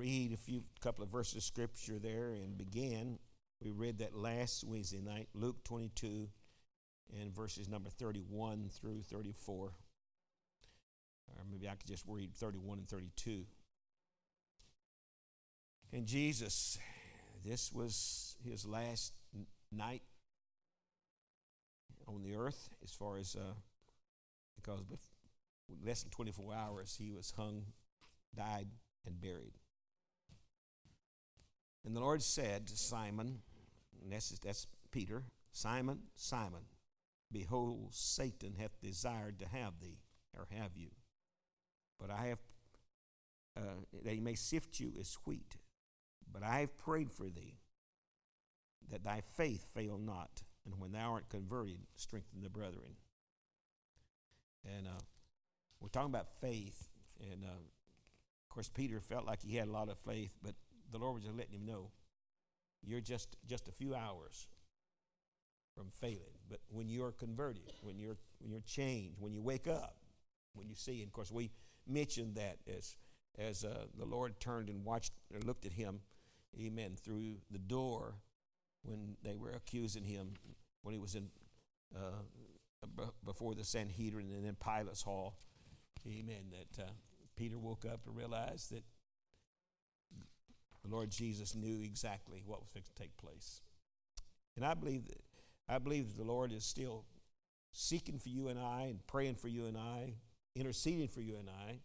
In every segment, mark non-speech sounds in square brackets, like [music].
read a few couple of verses of scripture there and begin. We read that last Wednesday night, Luke 22 and verses number 31 through 34. Or maybe I could just read 31 and 32. And Jesus, this was his last night on the earth as far as, uh, because less than 24 hours he was hung, died, and buried. And the Lord said to Simon, and that's, that's Peter, Simon, Simon, behold, Satan hath desired to have thee, or have you. But I have, uh, that he may sift you as wheat. But I have prayed for thee, that thy faith fail not. And when thou art converted, strengthen the brethren. And uh, we're talking about faith. And uh, of course, Peter felt like he had a lot of faith, but the Lord was just letting him know you're just, just a few hours from failing. But when you're converted, when you're, when you're changed, when you wake up, when you see, and of course, we mentioned that as, as uh, the Lord turned and watched or looked at him, amen, through the door when they were accusing him, when he was in uh, before the Sanhedrin and in Pilate's hall, amen, that uh, Peter woke up and realized that the Lord Jesus knew exactly what was fixing to take place. And I believe that I believe that the Lord is still seeking for you and I and praying for you and I, interceding for you and I.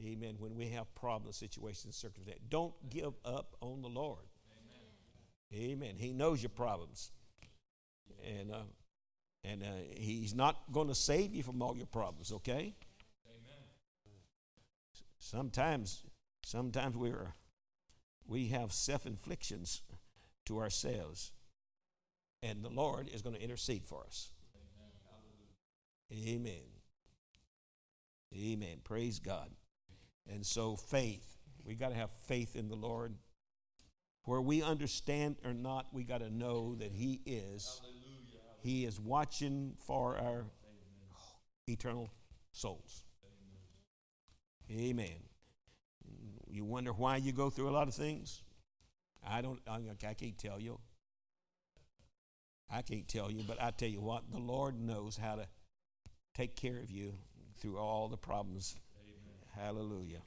Amen. When we have problems, situations, circumstances, don't give up on the Lord. Amen. Amen. He knows your problems, and uh, and uh, He's not going to save you from all your problems. Okay. Amen. Sometimes, sometimes we're we have self inflictions to ourselves, and the Lord is going to intercede for us. Amen. Amen. Praise God. And so, faith, we got to have faith in the Lord. Where we understand or not, we got to know that He is. He is watching for our eternal souls. Amen. You wonder why you go through a lot of things? I don't, I, I can't tell you. I can't tell you, but I tell you what, the Lord knows how to take care of you through all the problems. Amen. Hallelujah.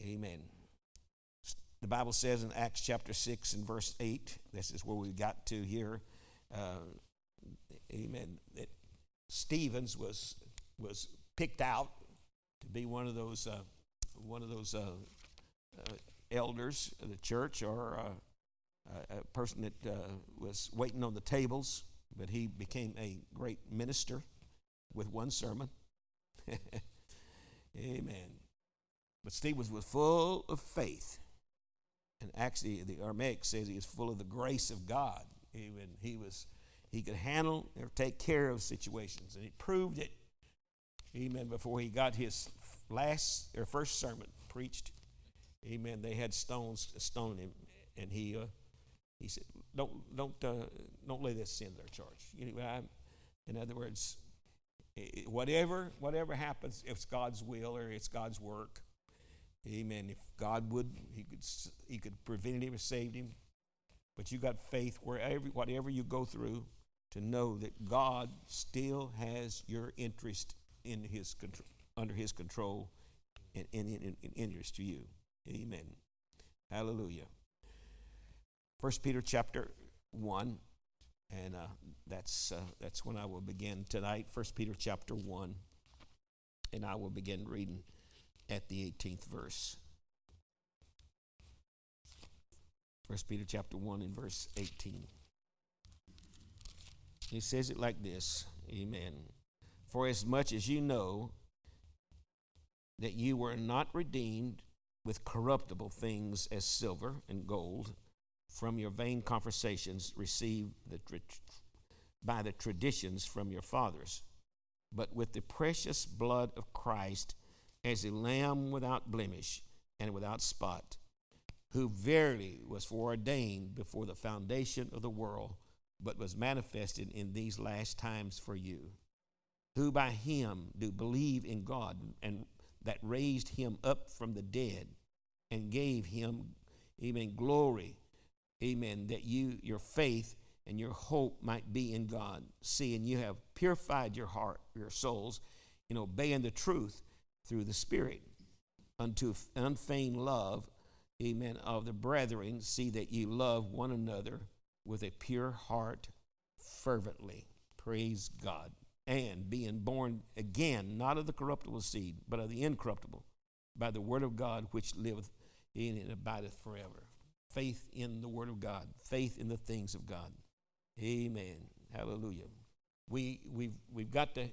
Amen. Amen. The Bible says in Acts chapter 6 and verse 8, this is where we got to here. Uh, amen. That Stephens was, was picked out to be one of those, uh, one of those uh, uh elders of the church or uh, a person that uh, was waiting on the tables, but he became a great minister with one sermon. [laughs] Amen. But Stephen was full of faith. And actually, the Aramaic says he is full of the grace of God. Even he was, he could handle or take care of situations, and he proved it. Amen. Before he got his last or first sermon preached, Amen. They had stones stone him, and he uh, he said, "Don't don't uh, don't lay this sin their charge." You know, I, in other words, whatever whatever happens, if it's God's will or it's God's work, Amen. If God would, He could He could prevent him or saved him. But you got faith wherever whatever you go through to know that God still has your interest in His control, under His control, and in interest to you. Amen. Hallelujah. First Peter chapter one, and uh, that's uh, that's when I will begin tonight. First Peter chapter one, and I will begin reading at the 18th verse. First Peter chapter 1 and verse 18. He says it like this Amen. For as much as you know that you were not redeemed with corruptible things as silver and gold from your vain conversations received the, by the traditions from your fathers, but with the precious blood of Christ as a lamb without blemish and without spot, who verily was foreordained before the foundation of the world, but was manifested in these last times for you, who by him do believe in God and that raised him up from the dead and gave him, amen, glory, amen, that you, your faith and your hope might be in God, seeing you have purified your heart, your souls, in obeying the truth through the Spirit unto unfeigned love, amen, of the brethren, see that ye love one another with a pure heart fervently. Praise God. And being born again, not of the corruptible seed, but of the incorruptible, by the word of God which liveth in and abideth forever. Faith in the word of God, faith in the things of God. Amen. Hallelujah. We, we've, we've got to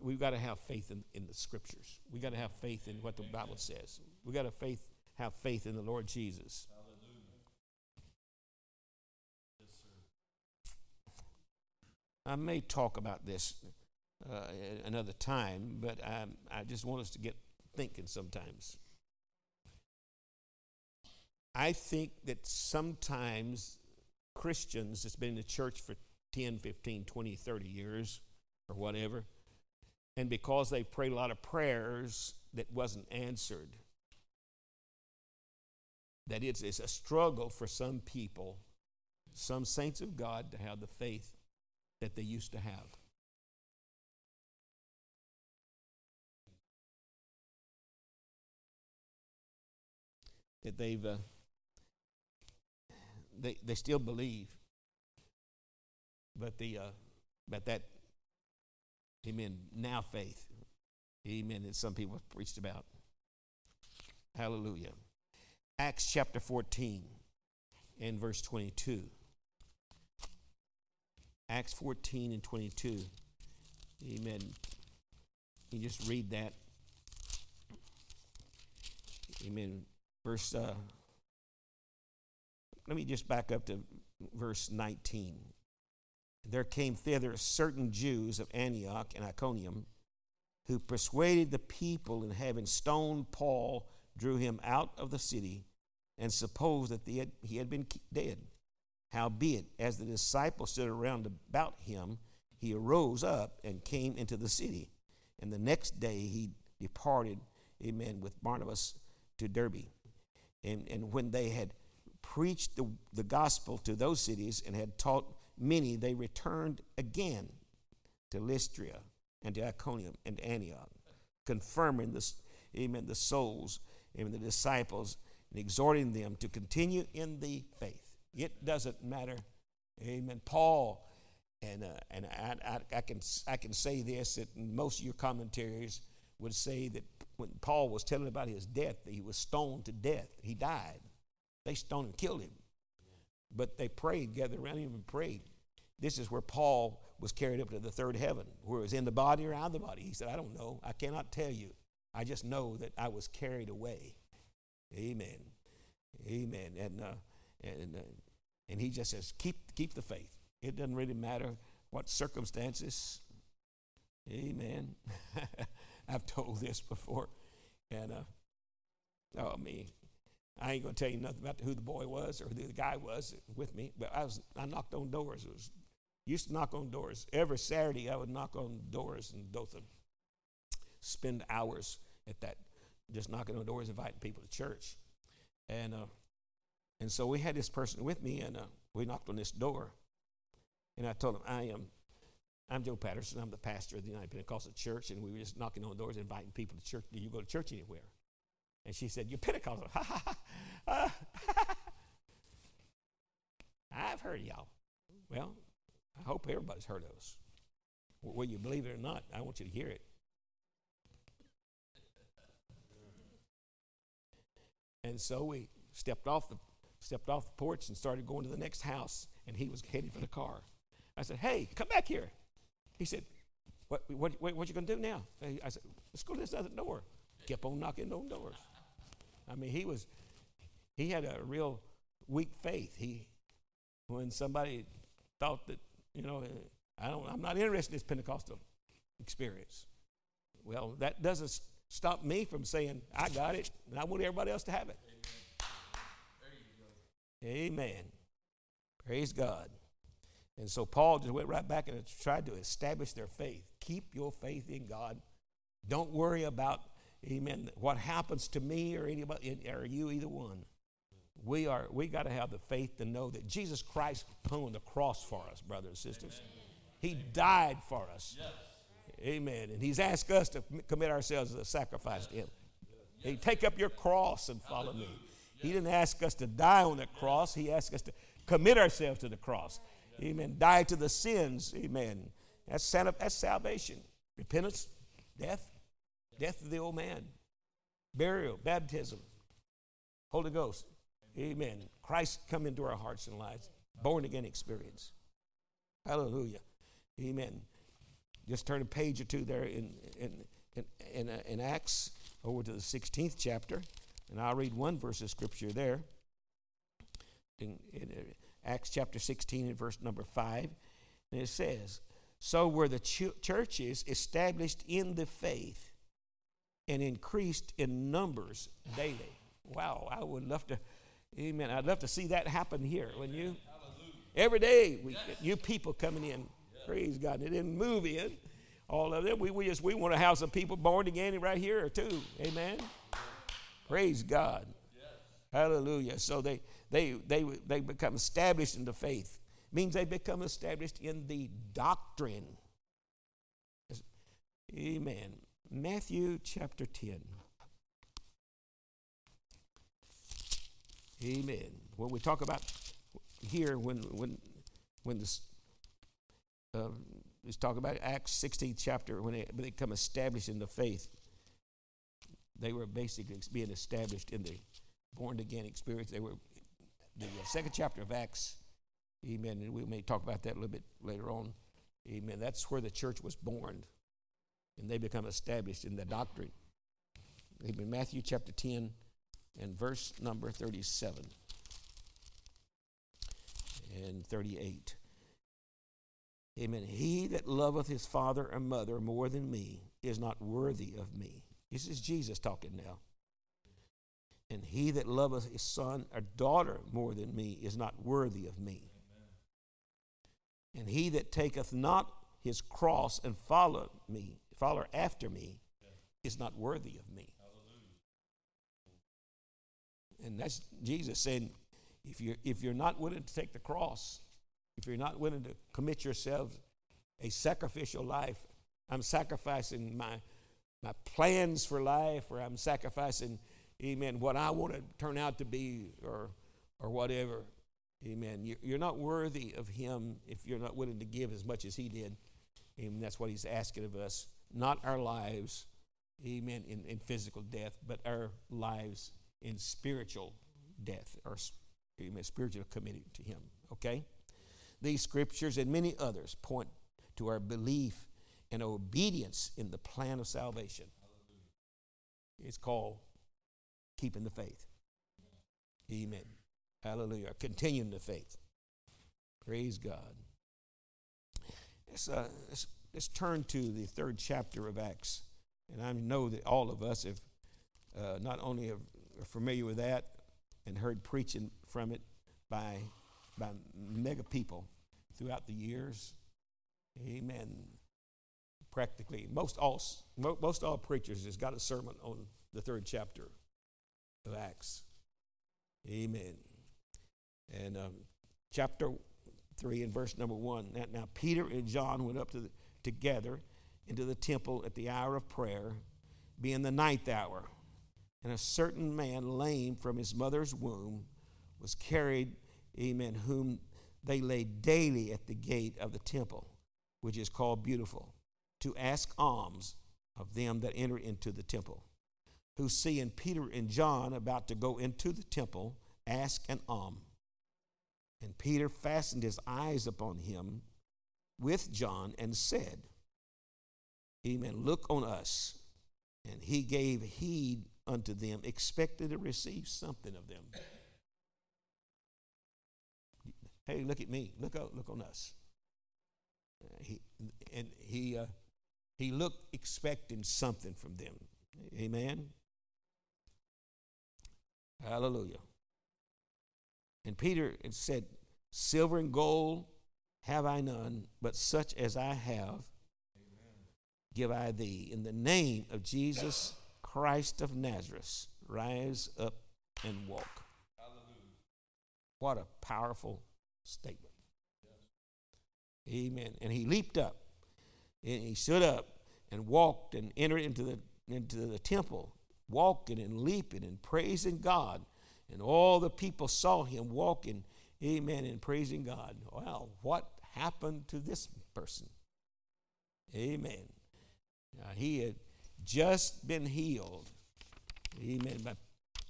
we've got to have faith in, in the scriptures. We've got to have faith in what the Bible says. We've got to faith, have faith in the Lord Jesus. I may talk about this uh, another time, but I, I just want us to get thinking sometimes. I think that sometimes Christians that's been in the church for 10, 15, 20, 30 years or whatever, and because they prayed a lot of prayers that wasn't answered, that it's, it's a struggle for some people, some saints of God, to have the faith that they used to have. That they've, uh, they, they still believe, but the, uh, but that, amen, now faith, amen, that some people have preached about. Hallelujah. Acts chapter 14 and verse 22. Acts 14 and 22. Amen. You just read that. Amen. Verse, uh, let me just back up to verse 19. There came thither certain Jews of Antioch and Iconium who persuaded the people, and having stoned Paul, drew him out of the city and supposed that he had been dead. Howbeit, as the disciples stood around about him, he arose up and came into the city. And the next day he departed, amen, with Barnabas to Derbe. And, and when they had preached the, the gospel to those cities and had taught many, they returned again to Lystra and to Iconium and Antioch, confirming the, amen, the souls, amen, the disciples, and exhorting them to continue in the faith. It doesn't matter. Amen. Paul, and, uh, and I, I, I, can, I can say this that most of your commentaries would say that when Paul was telling about his death, that he was stoned to death. He died. They stoned and killed him. But they prayed, gathered around him and prayed. This is where Paul was carried up to the third heaven, where it was in the body or out of the body. He said, I don't know. I cannot tell you. I just know that I was carried away. Amen. Amen. And, uh, and, uh, and he just says, keep, keep the faith. It doesn't really matter what circumstances. Amen. [laughs] I've told this before. And, uh, oh, me. I ain't going to tell you nothing about who the boy was or who the guy was with me, but I, was, I knocked on doors. It was, used to knock on doors. Every Saturday, I would knock on doors in Dothan, spend hours at that, just knocking on doors, inviting people to church. And uh, and so we had this person with me, and uh, we knocked on this door. And I told him, I am, I'm Joe Patterson. I'm the pastor of the United Pentecostal Church, and we were just knocking on doors, inviting people to church. Do you go to church anywhere? And she said, You're Pentecostal. [laughs] Ha ha ha. I've heard y'all. Well, I hope everybody's heard of us. Whether you believe it or not, I want you to hear it. And so we stepped off the stepped off the porch and started going to the next house, and he was heading for the car. I said, Hey, come back here. He said, What, what, what, what you going to do now? I said, Let's go to this other door. Kept on knocking on doors. I mean, he was, he had a real weak faith. He, when somebody thought that, you know, eh, I don't, I'm not interested in this Pentecostal experience. Well, that doesn't stop me from saying, I got it, and I want everybody else to have it. Amen. Praise God. And so Paul just went right back and tried to establish their faith. Keep your faith in God. Don't worry about, amen, what happens to me or anybody, or you, either one. We are we got to have the faith to know that Jesus Christ hung on the cross for us, brothers and sisters. Amen. He died for us. Yes. Amen. And He's asked us to commit ourselves as a sacrifice to Him. Yes. Hey, take up your cross and follow Hallelujah. me. He didn't ask us to die on the cross. He asked us to commit ourselves to the cross. Amen. Die to the sins. Amen. That's, that's salvation. Repentance, death, death of the old man, burial, baptism, Holy Ghost. Amen. Christ come into our hearts and lives. Born again experience. Hallelujah. Amen. Just turn a page or two there in, in, in, in, uh, in Acts over to the 16th chapter, and I'll read one verse of scripture there. In, in uh, Acts chapter 16 and verse number 5. And it says, So were the ch- churches established in the faith and increased in numbers daily. Wow, I would love to, amen. I'd love to see that happen here, wouldn't you? Every day, we, yes. new people coming in. Yes. Praise God. They didn't move in. All of them. We, we just we want to have some people born again right here too. Amen. Praise God. Hallelujah. So they they they they become established in the faith. Means they become established in the doctrine. Amen. Matthew chapter 10. Amen. When we talk about here, when when when this uh, let's talk about Acts 16th chapter when they, become established in the faith, they were basically being established in the born again experience. They were the uh, second chapter of Acts. Amen. And we may talk about that a little bit later on. Amen. That's where the church was born, and they become established in the doctrine. Amen. Matthew chapter 10 and verse number 37 and 38. Amen. He that loveth his father or mother more than me is not worthy of me. This is Jesus talking now. And he that loveth his son or daughter more than me is not worthy of me. Amen. And he that taketh not his cross and follow me, follow after me, is not worthy of me. And that's Jesus saying, if you're, if you're not willing to take the cross, if you're not willing to commit yourself a sacrificial life, I'm sacrificing my, my plans for life, or I'm sacrificing, amen, what I want to turn out to be, or, or whatever. Amen. You're not worthy of Him if you're not willing to give as much as He did. Amen. That's what He's asking of us. Not our lives, amen, in, in physical death, but our lives in spiritual death or amen, spiritual committing to Him. Okay? These scriptures and many others point to our belief and obedience in the plan of salvation. It's called keeping the faith. Amen. Hallelujah. Continuing the faith. Praise God. Let's, uh, let's, let's, turn to the third chapter of Acts. And I know that all of us have uh, not only are familiar with that and heard preaching from it by, by mega people throughout the years. Amen. Practically, most all, most all preachers has got a sermon on the third chapter of Acts. Amen. And um, chapter 3 and verse number 1. Now, now Peter and John went up to the, together into the temple at the hour of prayer, being the ninth hour. And a certain man, lame from his mother's womb, was carried, amen, whom they laid daily at the gate of the temple, which is called Beautiful, to ask alms of them that enter into the temple. Who, seeing Peter and John about to go into the temple, ask an alms. And Peter fastened his eyes upon him with John and said, Amen, look on us. And he gave heed unto them, expected to receive something of them. Hey, look at me. Look out, look on us. Uh, he, and he, uh, he looked expecting something from them. Amen. Hallelujah. And Peter said, Silver and gold have I none, but such as I have, give I thee. In the name of Jesus Christ of Nazareth, rise up and walk. Hallelujah. What a powerful statement. Yes. Amen. And he leaped up and he stood up and walked and entered into the, into the temple, walking and leaping and praising God. And all the people saw him walking, amen, and praising God. Well, what happened to this person? Amen. Now, he had just been healed. Amen. But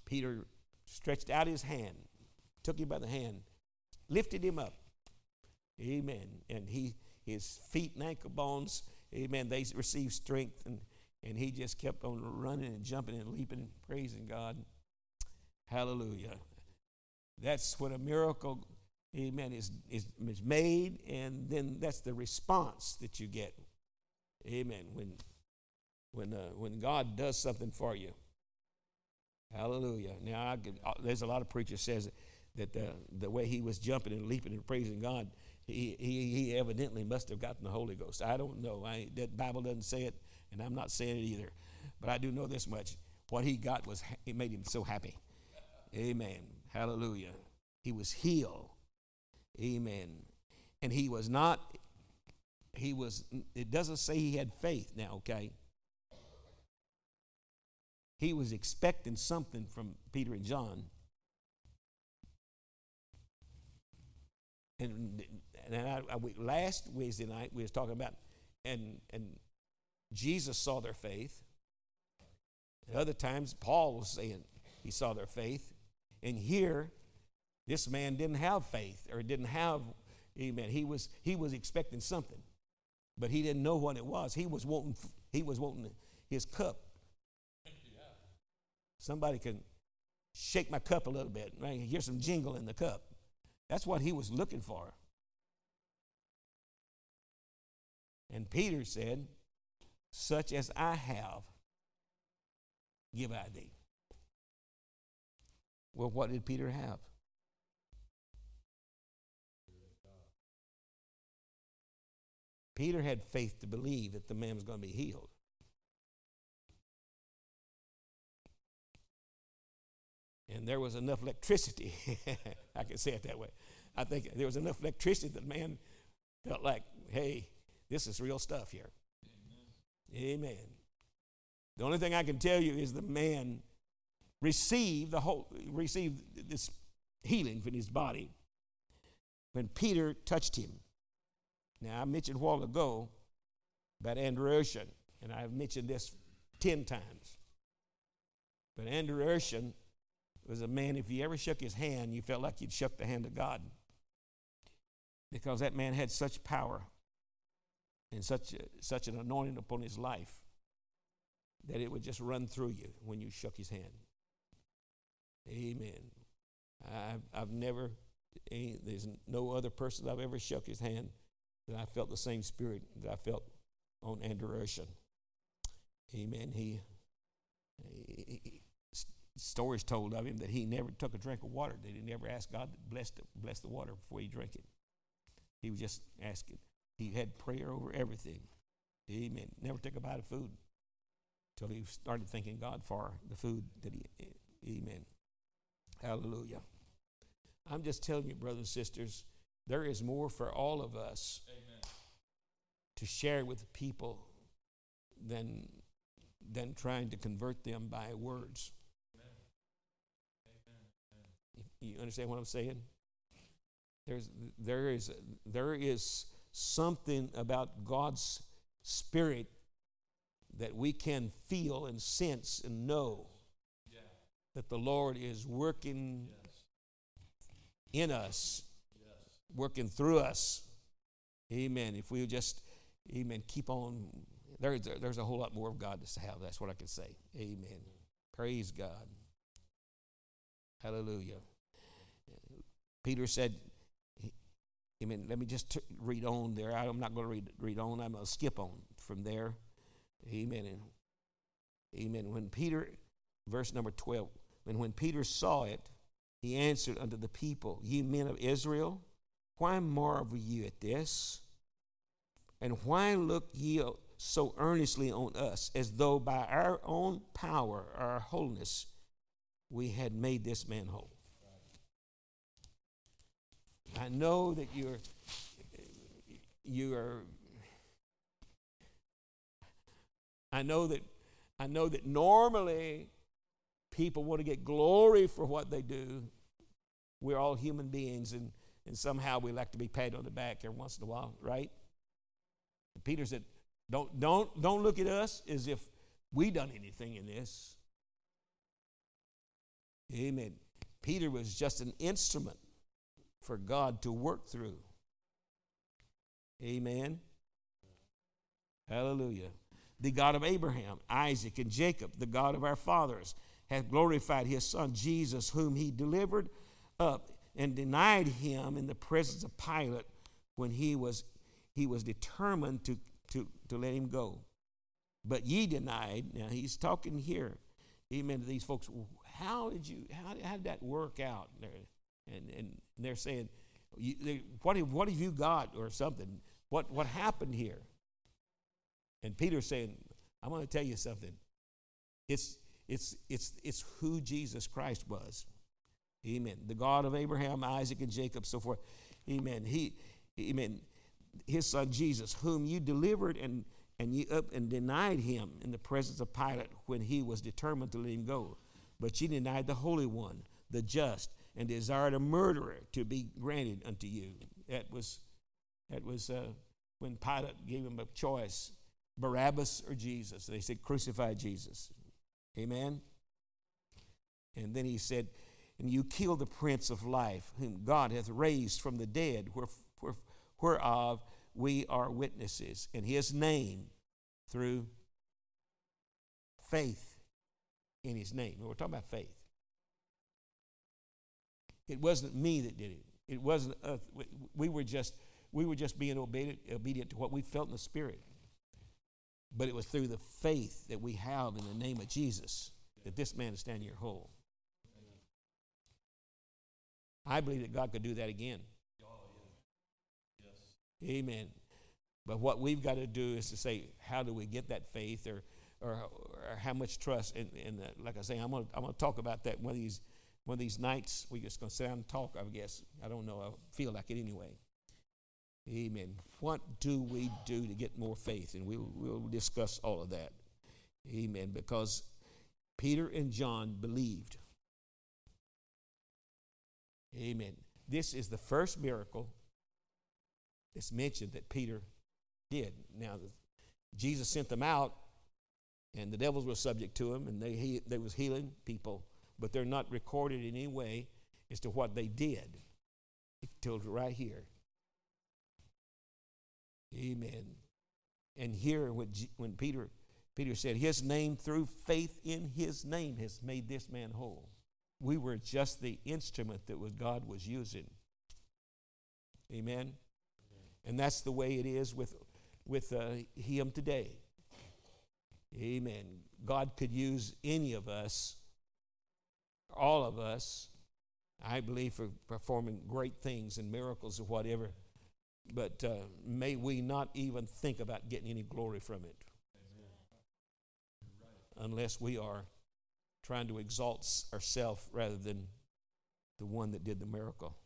Peter stretched out his hand, took him by the hand, lifted him up. Amen. And he his feet and ankle bones, amen, they received strength and, and he just kept on running and jumping and leaping and praising God. Hallelujah. That's what a miracle, amen, is, is, is made, and then that's the response that you get. Amen. When when uh, when God does something for you. Hallelujah. Now, could, uh, there's a lot of preachers says that the, the way he was jumping and leaping and praising God, he, he, he evidently must have gotten the Holy Ghost. I don't know. I, that Bible doesn't say it, and I'm not saying it either. But I do know this much. What he got was, it made him so happy. Amen. Hallelujah. He was healed. Amen. And he was not, he was, it doesn't say he had faith now, okay? He was expecting something from Peter and John. And, and I, I, we, last Wednesday night we was talking about, and and Jesus saw their faith. At other times Paul was saying he saw their faith, and here this man didn't have faith or didn't have, amen. He was he was expecting something, but he didn't know what it was. He was wanting he was wanting his cup Somebody can shake my cup a little bit. Right? Hear some jingle in the cup. That's what he was looking for. And Peter said, Such as I have, give I thee. Well, what did Peter have? Peter had faith to believe that the man was going to be healed. and there was enough electricity. [laughs] I can say it that way. I think there was enough electricity that the man felt like, hey, this is real stuff here. Amen. Amen. The only thing I can tell you is the man received the whole received this healing from his body when Peter touched him. Now I mentioned a while ago about Andrew Urshan, and I've mentioned this ten times. But Andrew Urshan was a man, if you ever shook his hand, you felt like you'd shook the hand of God. Because that man had such power and such, such an anointing upon his life that it would just run through you when you shook his hand. Amen. I've, I've never, there's no other person I've ever shook his hand that I felt the same spirit that I felt on Andrew Urshan. Amen. He, he, stories told of him that he never took a drink of water, that he never asked God to bless the, bless the water before he drank it. He was just asking. He had prayer over everything. Amen. Never took a bite of food until he started thanking God for the food that he, ate. amen. Hallelujah. I'm just telling you, brothers and sisters, there is more for all of us amen. to share with people than, than trying to convert them by words. You understand what I'm saying? There's, there, is, there is something about God's Spirit that we can feel and sense and know yeah. that the Lord is working yes. in us, yes. working through us. Amen. If we just, amen, keep on, there, there, there's a whole lot more of God to have. That's what I can say. Amen. Praise God. Hallelujah. Peter said, I mean, let me just t- read on there. I'm not going to read, read on. I'm going to skip on from there. Amen. And, amen. When Peter, verse number 12, when, when Peter saw it, he answered unto the people, Ye men of Israel, why marvel ye at this? And why look ye so earnestly on us, as though by our own power, our holiness, we had made this man whole. I know that you're you are I know that I know that normally people want to get glory for what they do. We're all human beings and, and somehow we like to be patted on the back every once in a while, right? And Peter said, don't, don't, don't look at us as if we done anything in this. Amen. Peter was just an instrument for God to work through. Amen. Hallelujah. The God of Abraham, Isaac, and Jacob, the God of our fathers, hath glorified his Son Jesus, whom he delivered up and denied him in the presence of Pilate when he was, he was determined to, to, to let him go. But ye denied, now he's talking here, amen, to these folks. How did you, how, how did that work out? And, and they're saying, what have, what have you got or something? What, what happened here? And Peter's saying, I'm going to tell you something. It's, it's, it's, it's who Jesus Christ was. Amen. The God of Abraham, Isaac, and Jacob, so forth. Amen. He, amen. His son Jesus, whom you delivered and, and you up and denied him in the presence of Pilate when he was determined to let him go. But you denied the Holy One, the just, and desired a murderer to be granted unto you. That was, that was uh, when Pilate gave him a choice Barabbas or Jesus. They said, Crucify Jesus. Amen. And then he said, And you kill the Prince of Life, whom God hath raised from the dead, whereof we are witnesses, in his name through faith in his name. We're talking about faith. It wasn't me that did it. It wasn't. We were just we were just being obedient, obedient to what we felt in the spirit. But it was through the faith that we have in the name of Jesus that this man is standing here whole. I believe that God could do that again. Amen. But what we've got to do is to say, how do we get that faith or, or, or how much trust? And, and uh, like I say, I'm going to I'm gonna talk about that one of these, one of these nights. We're just going to sit down and talk, I guess. I don't know. I feel like it anyway. Amen. What do we do to get more faith? And we, will discuss all of that. Amen. Because Peter and John believed. Amen. This is the first miracle that's mentioned that Peter did. Now, Jesus sent them out, and the devils were subject to him, and they, he, they was healing people, but they're not recorded in any way as to what they did. Tells right here. Amen. And here, when, when Peter, Peter said, His name, through faith in His name, has made this man whole. We were just the instrument that God was using. Amen. And that's the way it is with, with uh, Him today. Amen. God could use any of us, all of us, I believe, for performing great things and miracles or whatever. But uh, may we not even think about getting any glory from it. Unless we are trying to exalt ourselves rather than the one that did the miracle.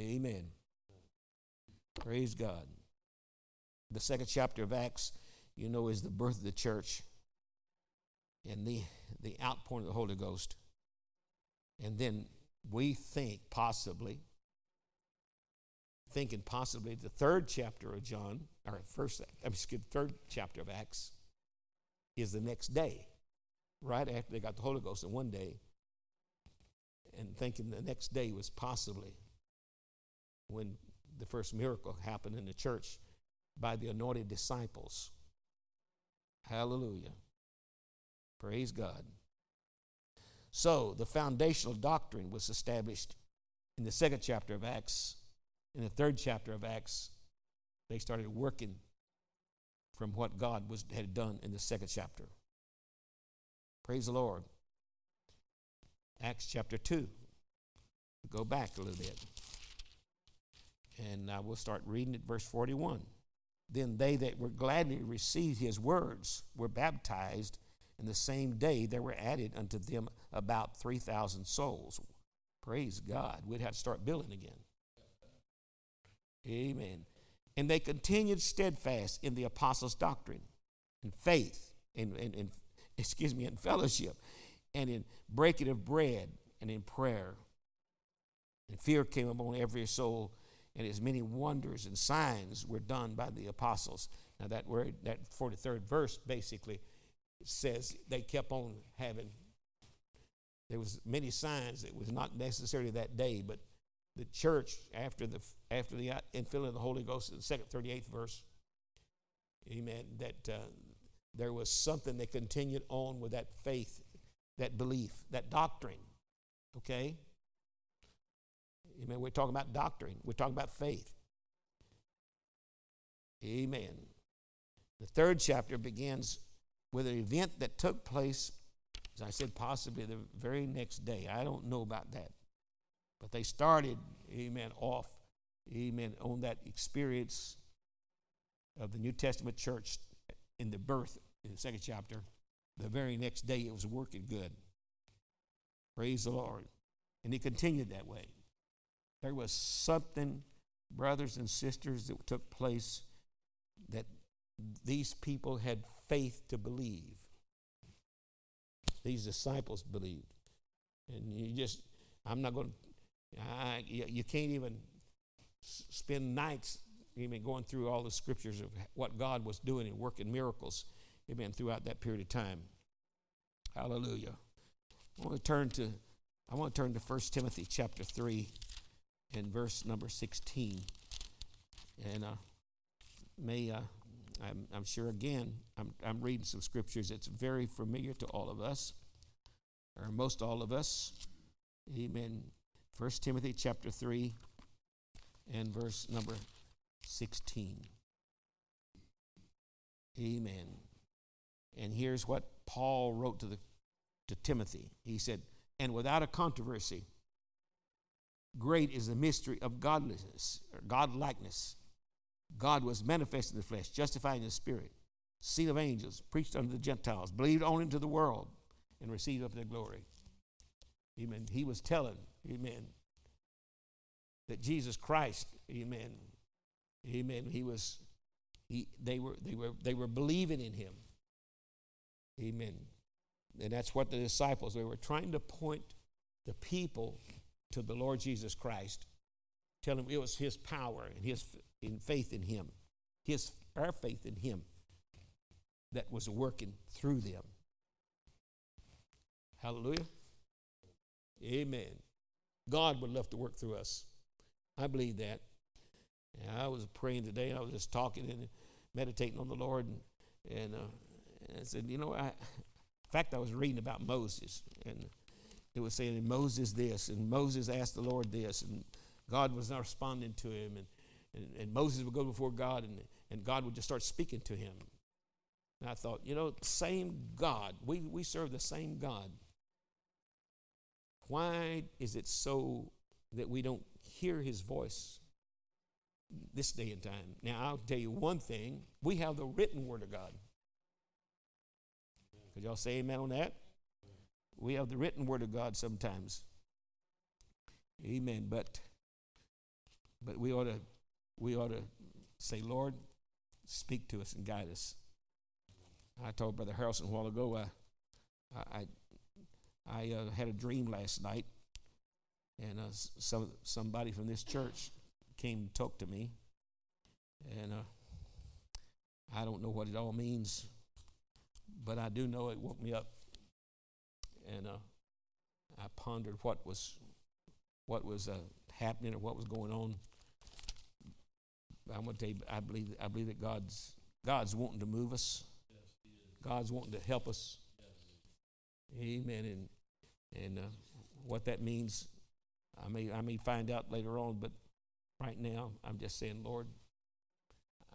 Amen. Praise God. The second chapter of Acts, you know, is the birth of the church and the, the outpouring of the Holy Ghost. And then we think possibly thinking possibly the third chapter of John, or first, I'm excuse, third chapter of Acts, is the next day, right after they got the Holy Ghost in one day, and thinking the next day was possibly when the first miracle happened in the church by the anointed disciples. Hallelujah. Praise God. So the foundational doctrine was established in the second chapter of Acts in the third chapter of Acts, they started working from what God was, had done in the second chapter. Praise the Lord. Acts chapter 2. Go back a little bit. And I will start reading at verse 41. Then they that were gladly received his words were baptized, and the same day there were added unto them about 3,000 souls. Praise God. We'd have to start building again. Amen. And they continued steadfast in the apostles' doctrine and faith and, and, and excuse me, in fellowship and in breaking of bread and in prayer. And fear came upon every soul, and as many wonders and signs were done by the apostles. Now that word, that 43rd verse basically says they kept on having there was many signs. It was not necessarily that day, but the church after the after the infilling of the Holy Ghost, in the second thirty eighth verse, Amen. That uh, there was something that continued on with that faith, that belief, that doctrine. Okay. Amen. We're talking about doctrine. We're talking about faith. Amen. The third chapter begins with an event that took place as I said, possibly the very next day. I don't know about that. But they started, amen, off, amen, on that experience of the New Testament church in the birth in the second chapter. The very next day it was working good. Praise the Lord. And he continued that way. There was something, brothers and sisters, that took place that these people had faith to believe these disciples believed. And you just, I'm not going to, you can't even spend nights even going through all the scriptures of what God was doing and working miracles, amen, throughout that period of time. Hallelujah. I want to turn to, I want to turn to 1 Timothy chapter 3 and verse number 16. And uh, may, uh, I'm, I'm sure again, I'm, I'm reading some scriptures that's very familiar to all of us, or most all of us. Amen. 1 Timothy chapter 3 and verse number 16. Amen. And here's what Paul wrote to, the, to Timothy. He said, And without a controversy, great is the mystery of godliness, or godlikeness. God was manifest in the flesh, justified in the spirit, seen of angels, preached unto the Gentiles, believed on into the world, and received up their glory. Amen. He was telling, amen, that Jesus Christ, amen, amen, he was, he, they, were, they, were, they were believing in him. Amen. And that's what the disciples, they were trying to point the people to the Lord Jesus Christ, tell them it was his power and his in faith in him. His our faith in him that was working through them. Hallelujah. Amen. God would love to work through us. I believe that. And I was praying today, I was just talking and meditating on the Lord, and, and, uh, and I said, you know, I, in fact, I was reading about Moses, and it was saying Moses this, and Moses asked the Lord this, and God was not responding to him, and and, and Moses would go before God, and, and God would just start speaking to him. And I thought, you know, same God. We, we serve the same God. Why is it so that we don't hear his voice this day and time? Now, I'll tell you one thing we have the written word of God. Could y'all say amen on that? We have the written word of God sometimes. Amen. But but we ought to we ought to say, Lord, speak to us and guide us. I told Brother Harrelson a while ago, uh, I, I, I uh, had a dream last night, and uh, some, somebody from this church came and talked to me, and uh, I don't know what it all means, but I do know it woke me up, and uh, I pondered what was what was uh, happening or what was going on. I'm going to tell you, I believe, I believe that God's, God's wanting to move us. God's wanting to help us. Amen. And, and uh, what that means, I may, I may find out later on, but right now, I'm just saying, Lord,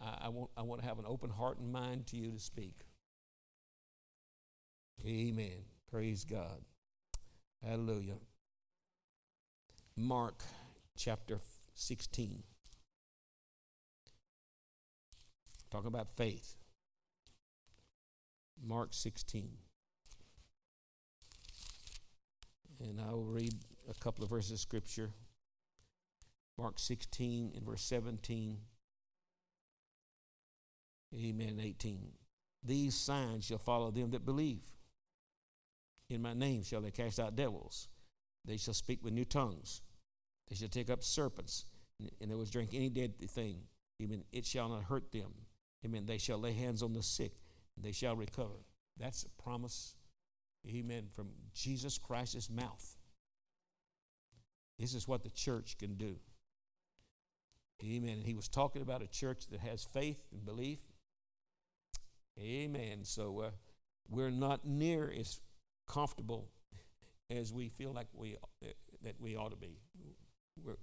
I, I, want, I want to have an open heart and mind to you to speak. Amen. Praise God. Hallelujah. Mark chapter 16. Talking about faith. Mark 16. And I will read a couple of verses of scripture. Mark 16 and verse 17. Amen. 18. These signs shall follow them that believe. In my name shall they cast out devils. They shall speak with new tongues. They shall take up serpents, and they will drink any deadly thing. Even It shall not hurt them. Amen. They shall lay hands on the sick, and they shall recover. That's a promise, amen, from Jesus Christ's mouth. This is what the church can do. Amen. He was talking about a church that has faith and belief. Amen. So uh, we're not near as comfortable as we feel like we uh, that we ought to be. We're,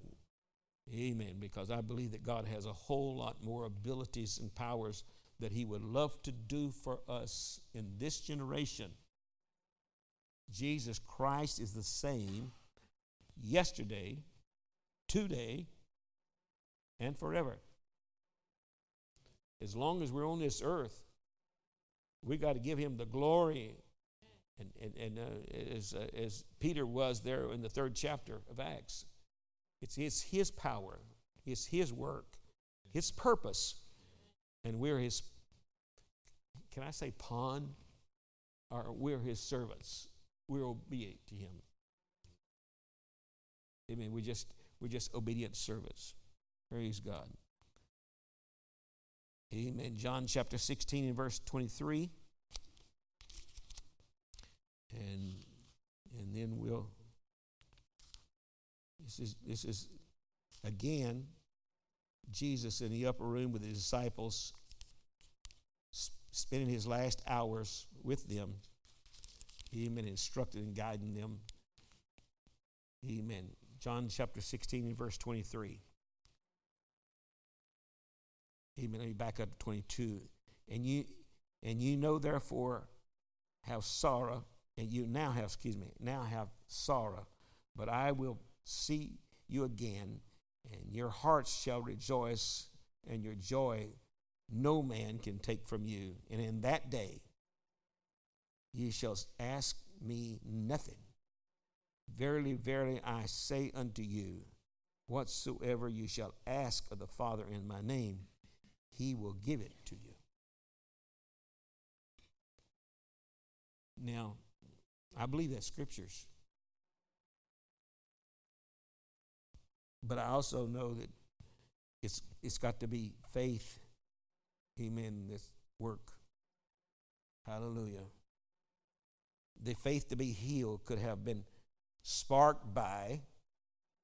amen. Because I believe that God has a whole lot more abilities and powers that He would love to do for us in this generation. Jesus Christ is the same yesterday, today, and forever. As long as we're on this earth, we got to give him the glory. And, and, and uh, as, uh, as Peter was there in the third chapter of Acts, it's, it's his power, it's his work, his purpose. And we're his, can I say pawn? Or we're his servants. We're obedient to him. Amen. We just we're just obedient servants. Praise God. Amen. John chapter 16 and verse 23. And and then we'll this is this is again Jesus in the upper room with the disciples spending his last hours with them. Amen. Instructing and guiding them. Amen. John chapter 16 and verse 23. Amen. Let me back up to 22. And you and you know therefore have sorrow, and you now have, excuse me, now have sorrow, but I will see you again, and your hearts shall rejoice, and your joy no man can take from you. And in that day ye shall ask me nothing. Verily, verily, I say unto you, whatsoever you shall ask of the Father in my name, he will give it to you. Now, I believe that scriptures. But I also know that it's, it's got to be faith, amen, this work. Hallelujah. The faith to be healed could have been sparked by,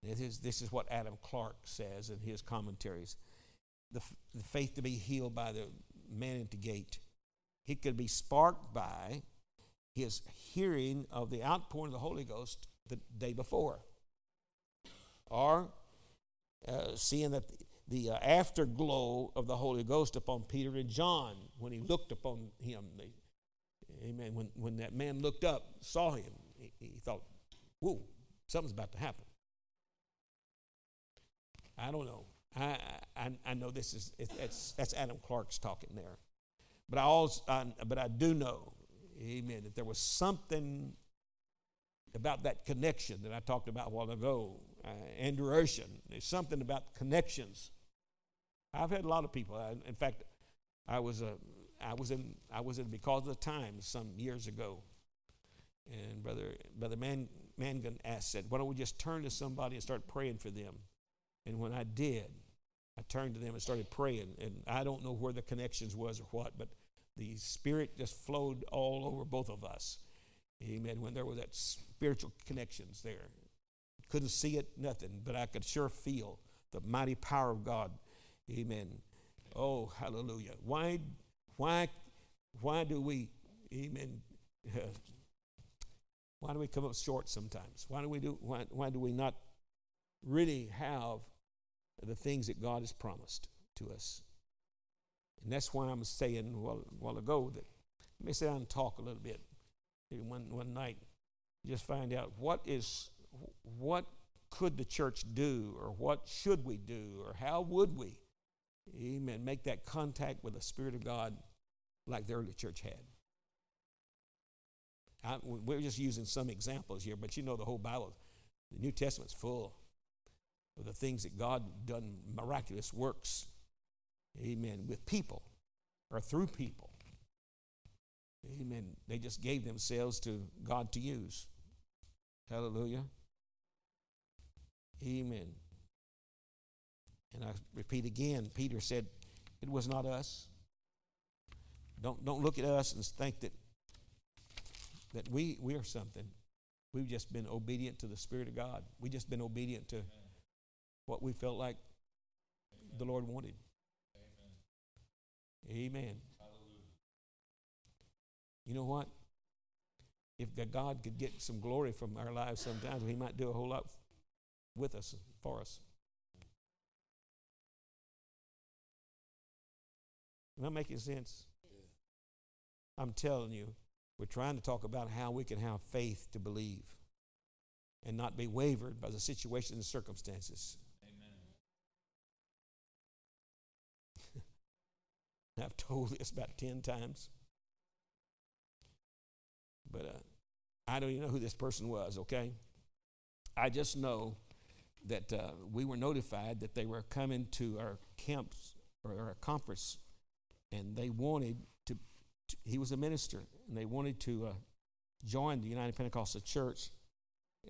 this is, this is what Adam Clarke says in his commentaries, the, the faith to be healed by the man at the gate. It could be sparked by his hearing of the outpouring of the Holy Ghost the day before. Or uh, seeing that the, the uh, afterglow of the Holy Ghost upon Peter and John when he looked upon him. They, amen. When, when that man looked up, saw him, he, he thought, whoa, something's about to happen. I don't know. I, I, I know this is, it's, that's Adam Clarke's talking there. But I, also, I, but I do know, amen, that there was something about that connection that I talked about a while ago. Uh, Andrew Urshan, there's something about connections. I've had a lot of people. I, in fact, I was, a, I was in, I was in Because of the Times some years ago. And Brother, Brother Man, Mangun asked, said, why don't we just turn to somebody and start praying for them? And when I did, I turned to them and started praying. And I don't know where the connections was or what, but the Spirit just flowed all over both of us. Amen. When there were that spiritual connections there. Couldn't see it, nothing, but I could sure feel the mighty power of God. Amen. Oh, hallelujah. Why, why, why do we, amen, [laughs] why do we come up short sometimes? Why do we do why, why do we not really have the things that God has promised to us? And that's why I'm saying a while, while ago that let me sit down and talk a little bit. One, one night, just find out what is what could the church do or what should we do or how would we Amen. Make that contact with the Spirit of God like the early church had. I, we're just using some examples here, but you know the whole Bible, the New Testament's full of the things that God done miraculous works. Amen. With people or through people. Amen. They just gave themselves to God to use. Hallelujah. Amen. And I repeat again, Peter said, It was not us. Don't, don't look at us and think that, that we, we are something. We've just been obedient to the Spirit of God. We've just been obedient to what we felt like Amen. the Lord wanted. Amen. Amen. You know what? If God could get some glory from our lives sometimes, He might do a whole lot with us, for us. Am I making sense? I'm telling you, we're trying to talk about how we can have faith to believe and not be wavered by the situation and circumstances. Amen. [laughs] I've told this about 10 times. But uh, I don't even know who this person was, okay? I just know that uh, we were notified that they were coming to our camps or our conference and they wanted to, to he was a minister, and they wanted to uh, join the United Pentecostal Church.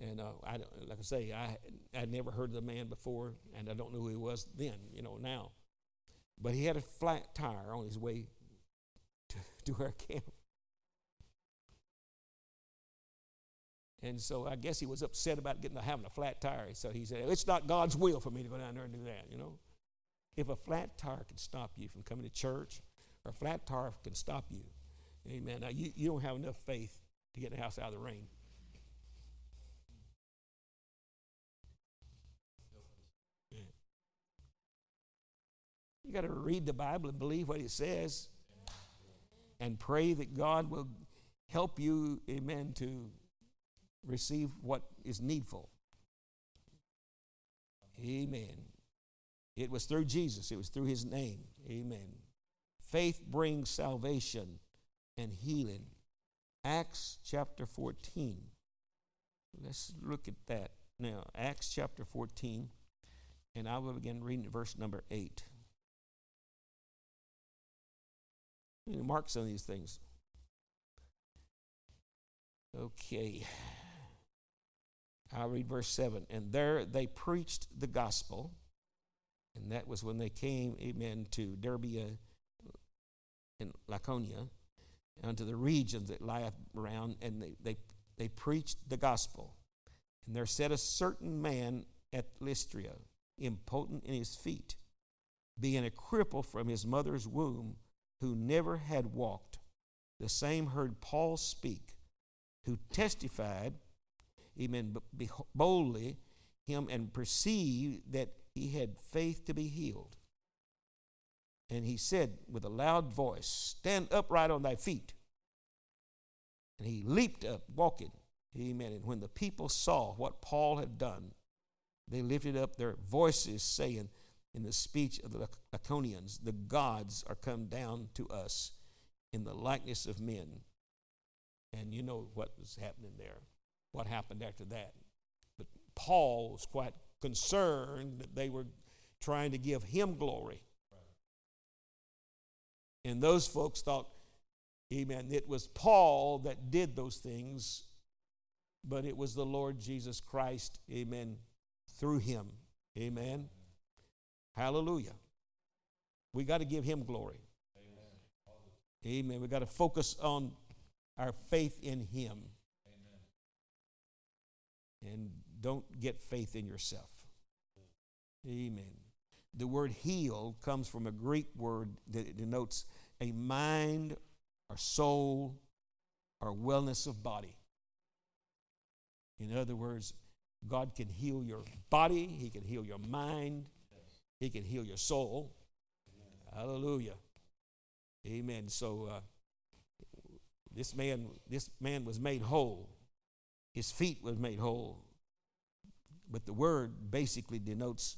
And uh, I, like I say, I I'd never heard of the man before, and I don't know who he was then, you know, now. But he had a flat tire on his way to, to our camp. And so I guess he was upset about getting having a flat tire. So he said, "It's not God's will for me to go down there and do that." You know, if a flat tire can stop you from coming to church, or a flat tire can stop you. Amen. Now, you, you don't have enough faith to get the house out of the rain. You got to read the Bible and believe what it says and pray that God will help you, amen, to receive what is needful. Amen. It was through Jesus, it was through his name. Amen. Faith brings salvation and healing. Acts chapter 14. Let's look at that now. Acts chapter 14, and I will begin reading verse number 8. mark some of these things. Okay. I'll read verse 7. And there they preached the gospel, and that was when they came, amen, to Derbe in Lycaonia, unto the regions that lie around, and they, they, they preached the gospel. And there sat a certain man at Lystra, impotent in his feet, being a cripple from his mother's womb, who never had walked. The same heard Paul speak, who testified, amen, boldly him and perceived that he had faith to be healed. And he said with a loud voice, Stand upright on thy feet. And he leaped up, walking. Amen. And when the people saw what Paul had done, they lifted up their voices, saying in the speech of the Lycaonians, The gods are come down to us in the likeness of men. And you know what was happening there, what happened after that. But Paul was quite concerned that they were trying to give him glory and those folks thought, amen, it was Paul that did those things, but it was the Lord Jesus Christ, amen, through him. Amen. Hallelujah. We got to give him glory. Amen. Amen. We got to focus on our faith in him. And don't get faith in yourself. Amen. The word heal comes from a Greek word that denotes a mind or soul or wellness of body. In other words, God can heal your body, He can heal your mind, He can heal your soul. Hallelujah. Amen. So uh, this man, this man was made whole. His feet was made whole. But the word basically denotes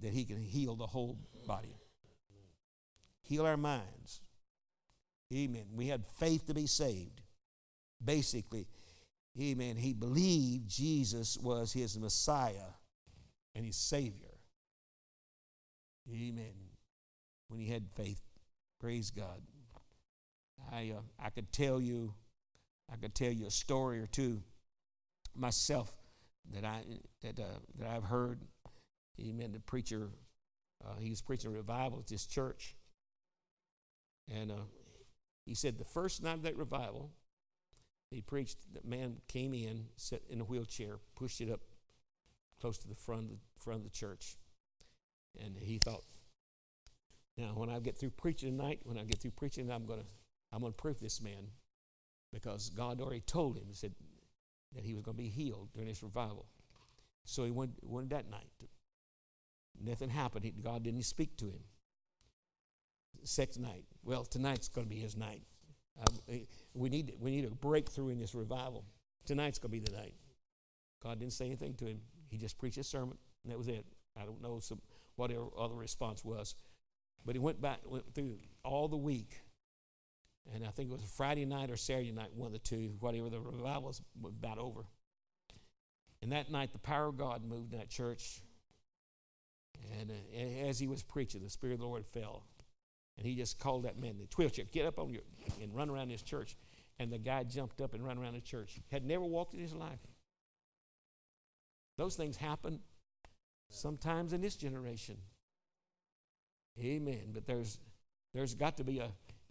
that he can heal the whole body. heal our minds. Amen. We had faith to be saved. Basically, amen, he believed Jesus was his Messiah and his Savior. Amen. When he had faith, praise God. I, uh, I could tell you, I could tell you a story or two myself that I that uh, that I've heard. Amen. The preacher, uh, he was preaching revival at this church, and uh, he said the first night of that revival, he preached. That man came in, sat in a wheelchair, pushed it up close to the front of the front of the church, and he thought, now when I get through preaching tonight, when I get through preaching, I'm gonna I'm gonna prove this man, because God already told him. He said that he was going to be healed during this revival. So he went, went that night. Nothing happened. God didn't speak to him. Second night. Well, tonight's going to be his night. Um, eh, we, need, we need a breakthrough in this revival. Tonight's going to be the night. God didn't say anything to him. He just preached a sermon, and that was it. I don't know some, what the other response was. But he went back, went through all the week and I think it was a Friday night or Saturday night, one of the two, whatever. The revival was about over. And that night, the power of God moved in that church. And uh, as he was preaching, the Spirit of the Lord fell. And he just called that man, the wheelchair, get up on your, and run around this church. And the guy jumped up and ran around the church. Had never walked in his life. Those things happen sometimes in this generation. Amen. But there's, there's got to be a,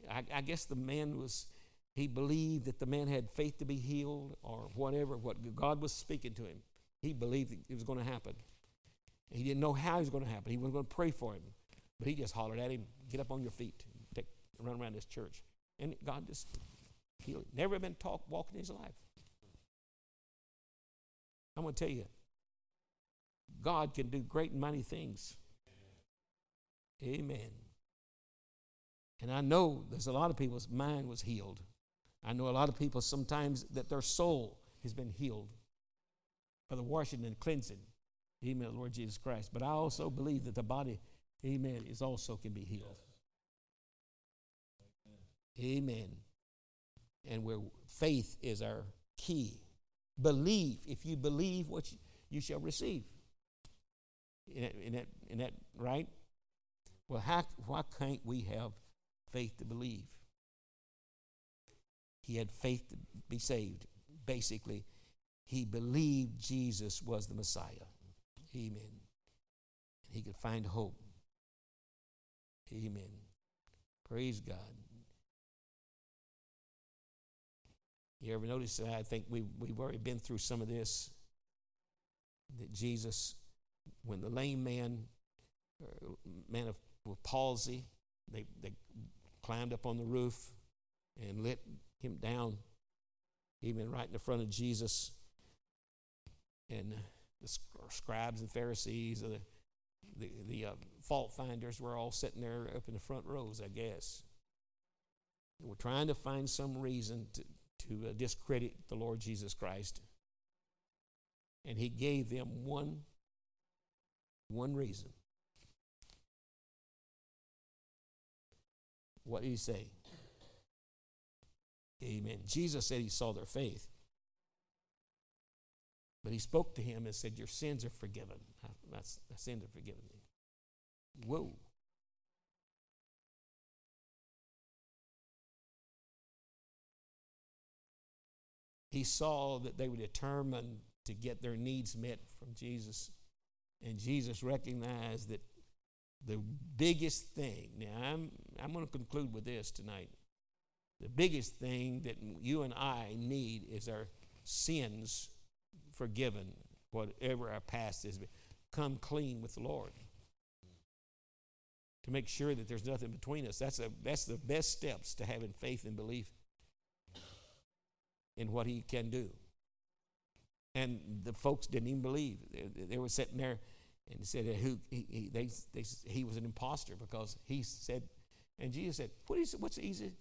I, I guess the man was, he believed that the man had faith to be healed or whatever, what God was speaking to him. He believed it was going to happen. He didn't know how it was going to happen. He wasn't going to pray for him. But he just hollered at him, get up on your feet, take, run around this church. And God just healed. him. Never been talk, walking in his life. I'm going to tell you, God can do great and mighty things. Amen. And I know there's a lot of people's mind was healed. I know a lot of people sometimes that their soul has been healed by the washing and cleansing. Amen, Lord Jesus Christ. But I also believe that the body, amen, is also can be healed. Amen. And where faith is our key. Believe. If you believe what you, you shall receive. In that, in that, in that right? Well, how, why can't we have faith to believe. He had faith to be saved. Basically, he believed Jesus was the Messiah. Amen. He could find hope. Amen. Praise God. You ever notice that? I think we've, we've already been through some of this. That Jesus, when the lame man, uh, man of with palsy, they, they climbed up on the roof and let him down, even right in the front of Jesus. And the scribes and Pharisees, the, the, the uh, fault finders were all sitting there up in the front rows, I guess. They were trying to find some reason to, to uh, discredit the Lord Jesus Christ. And he gave them one, one reason. What did he say? Amen. Jesus said he saw their faith. But he spoke to him and said, Your sins are forgiven. My sins are forgiven. Whoa. He saw that they were determined to get their needs met from Jesus. And Jesus recognized that the biggest thing, now I'm, I'm going to conclude with this tonight. The biggest thing that you and I need is our sins forgiven, whatever our past is. Come clean with the Lord. To make sure that there's nothing between us. That's, a, that's the best steps to having faith and belief in what He can do. And the folks didn't even believe. They, they were sitting there and he said who he, he, they, they, he was an impostor because he said, and Jesus said, what is, what's the easiest?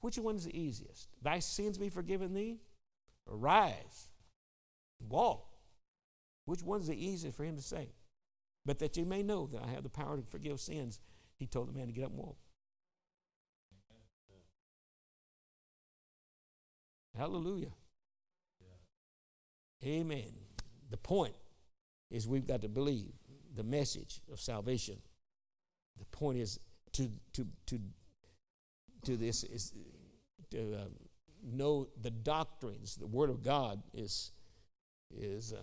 Which one is the easiest? Thy sins be forgiven thee? Arise, walk. Which one's the easiest for him to say? But that you may know that I have the power to forgive sins, he told the man to get up and walk. Hallelujah. Amen. The point is we've got to believe the message of salvation. The point is to to to to this is to uh, know the doctrines. The Word of God is is uh,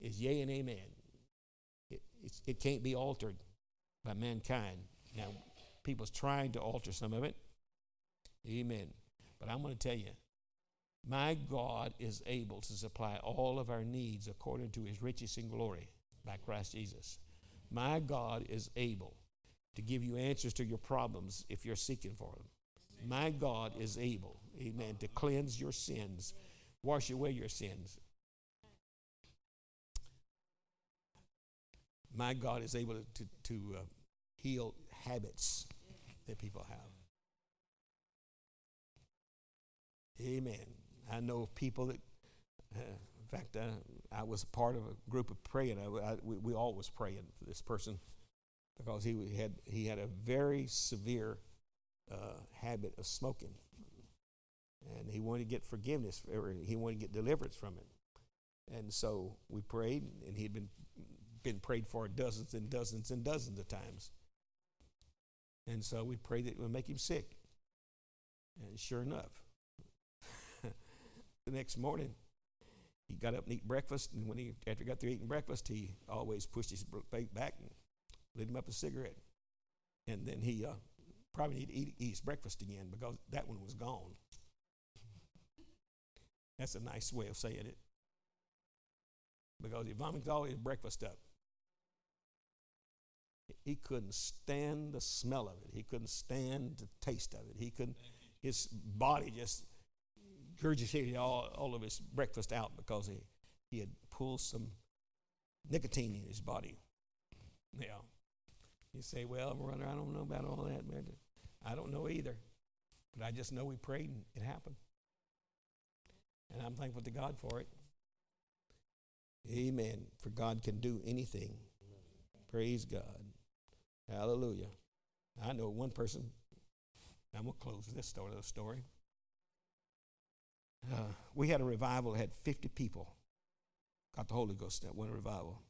is yea and amen. It, it can't be altered by mankind. Now, people's trying to alter some of it. Amen. But I'm going to tell you, my God is able to supply all of our needs according to his riches and glory by Christ Jesus. My God is able to give you answers to your problems if you're seeking for them. My God is able, amen, to cleanse your sins, wash away your sins. My God is able to, to, to uh, heal habits that people have. Amen. I know of people that, uh, in fact, uh, I was part of a group of praying. I, I, we, we all was praying for this person because he had he had a very severe uh, habit of smoking, and he wanted to get forgiveness, or he wanted to get deliverance from it. And so we prayed, and he'd been been prayed for dozens and dozens and dozens of times. And so we prayed that it would make him sick. And sure enough, the next morning, he got up and eat breakfast. And when he, after he got through eating breakfast, he always pushed his plate back and lit him up a cigarette. And then he uh, probably need to eat, eat his breakfast again because that one was gone. That's a nice way of saying it. Because he vomited all his breakfast up. He couldn't stand the smell of it. He couldn't stand the taste of it. He couldn't, his body just regurgitated all, all of his breakfast out because he, he had pulled some nicotine in his body. Yeah. You say, well, brother, I don't know about all that, man. I don't know either. But I just know we prayed and it happened. And I'm thankful to God for it. Amen. For God can do anything. Praise God. Hallelujah. I know one person. I'm going to close this story. Uh, we had a revival that had 50 people got the Holy Ghost that one revival.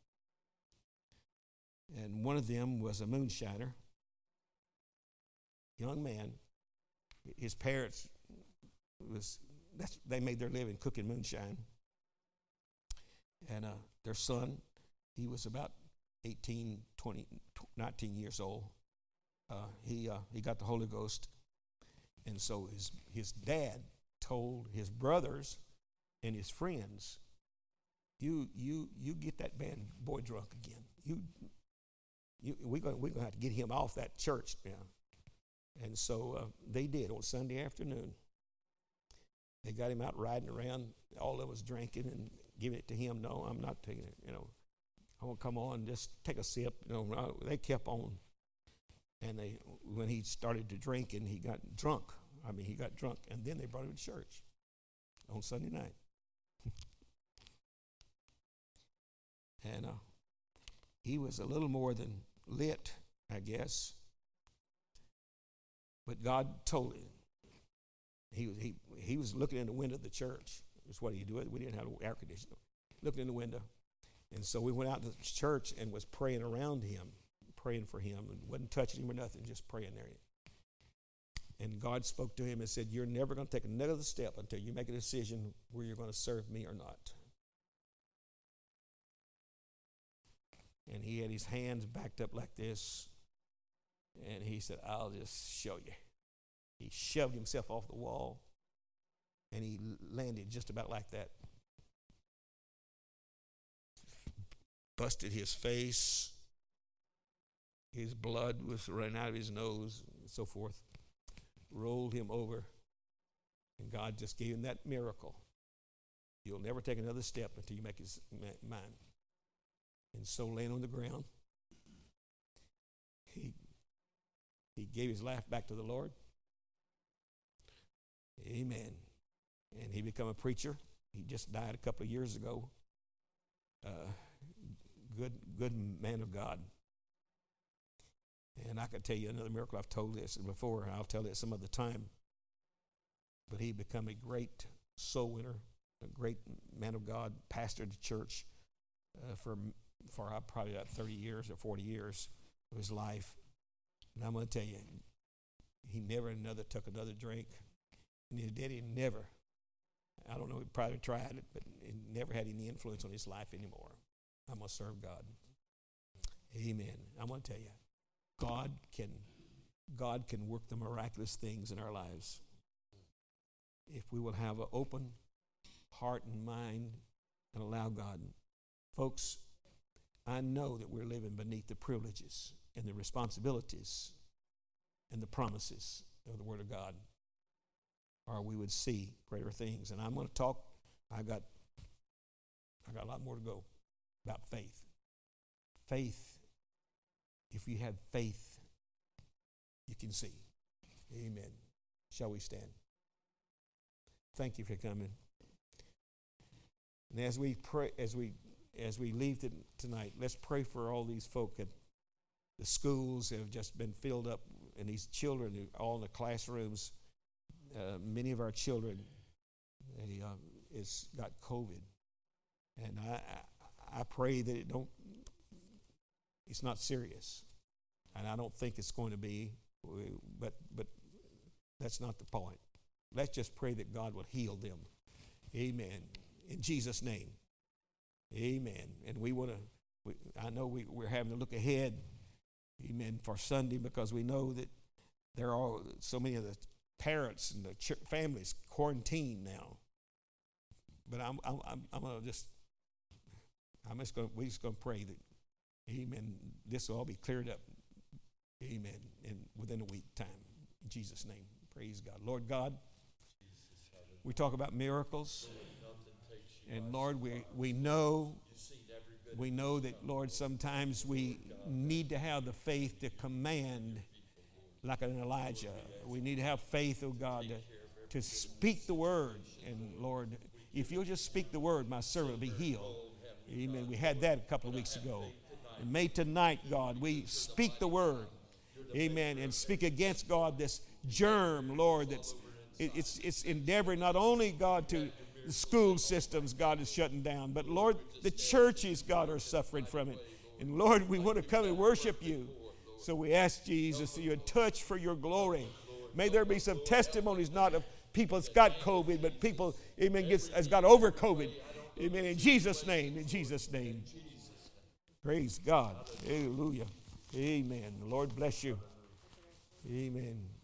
And one of them was a moonshiner, young man. His parents was that's they made their living cooking moonshine. And uh, their son, he was about 18, 20, 19 years old. Uh, he, uh, he got the Holy Ghost. And so his, his dad told his brothers and his friends, you, you, you get that bad boy drunk again. You, you, we're going we're to have to get him off that church now. And so uh, they did on Sunday afternoon. They got him out riding around. All of us drinking and giving it to him. No, I'm not taking it. You know, to come on, just take a sip. You know, they kept on. And they, when he started to drink and he got drunk, I mean, he got drunk, and then they brought him to church on Sunday night. [laughs] and uh, he was a little more than lit, I guess. But God told him. He was, he, he was looking in the window of the church. That's what he did. We didn't have air conditioning. Looking in the window. And so we went out to the church and was praying around him, praying for him, and wasn't touching him or nothing, just praying there. And God spoke to him and said, You're never going to take another step until you make a decision where you're going to serve me or not. And he had his hands backed up like this. And he said, I'll just show you. He shoved himself off the wall and he landed just about like that. Busted his face. His blood was running out of his nose and so forth rolled him over, and God just gave him that miracle. You'll never take another step until you make his mind. And so, laying on the ground, he, he gave his life back to the Lord. Amen. And he became a preacher. He just died a couple of years ago. Uh, good, good man of God. And I could tell you another miracle. I've told this before, and I'll tell it some other time. But he become a great soul winner, a great man of God, pastored the church uh, for, for uh, probably about 30 years or 40 years of his life. And I'm going to tell you, he never another took another drink. And his daddy never, I don't know, he probably tried it, but he never had any influence on his life anymore. I'm going to serve God. Amen. I'm going to tell you, God can, God can work the miraculous things in our lives if we will have an open heart and mind and allow God. Folks, I know that we're living beneath the privileges and the responsibilities and the promises of the Word of God, or we would see greater things. And I'm going to talk. I got, I got a lot more to go about faith. Faith. If you have faith, you can see. Amen. Shall we stand? Thank you for coming. And as we pray, as we as we leave tonight, let's pray for all these folk at the schools have just been filled up, and these children are all in the classrooms. Uh, many of our children, they um, is got COVID, and I, I I pray that it don't. It's not serious, and I don't think it's going to be. But but that's not the point. Let's just pray that God will heal them. Amen. In Jesus' name. Amen. And we want to, I know we, we're having to look ahead, amen, for Sunday because we know that there are so many of the parents and the ch- families quarantined now. But I'm, I'm, I'm, I'm going to just, I'm just going to, we're just going to pray that, amen, this will all be cleared up, amen, And within a week time. In Jesus' name. Praise God. Lord God, we talk about miracles. And Lord, we, we know we know that, Lord, sometimes we need to have the faith to command like an Elijah. We need to have faith, oh God, to, to speak the word. And Lord, if you'll just speak the word, my servant will be healed. Amen. We had that a couple of weeks ago. And may tonight, God, we speak the word. Amen. And speak against, God, this germ, Lord, that's it's, it's endeavoring not only, God, to the school systems, God, is shutting down, but Lord, the churches, God, are suffering from it. And Lord, we want to come and worship you. So we ask Jesus that you touch for your glory. May there be some testimonies, not of people that's got COVID, but people, amen, gets, has got over COVID. Amen. In Jesus' name, in Jesus' name. Praise God. Hallelujah. Amen. The Lord bless you. Amen.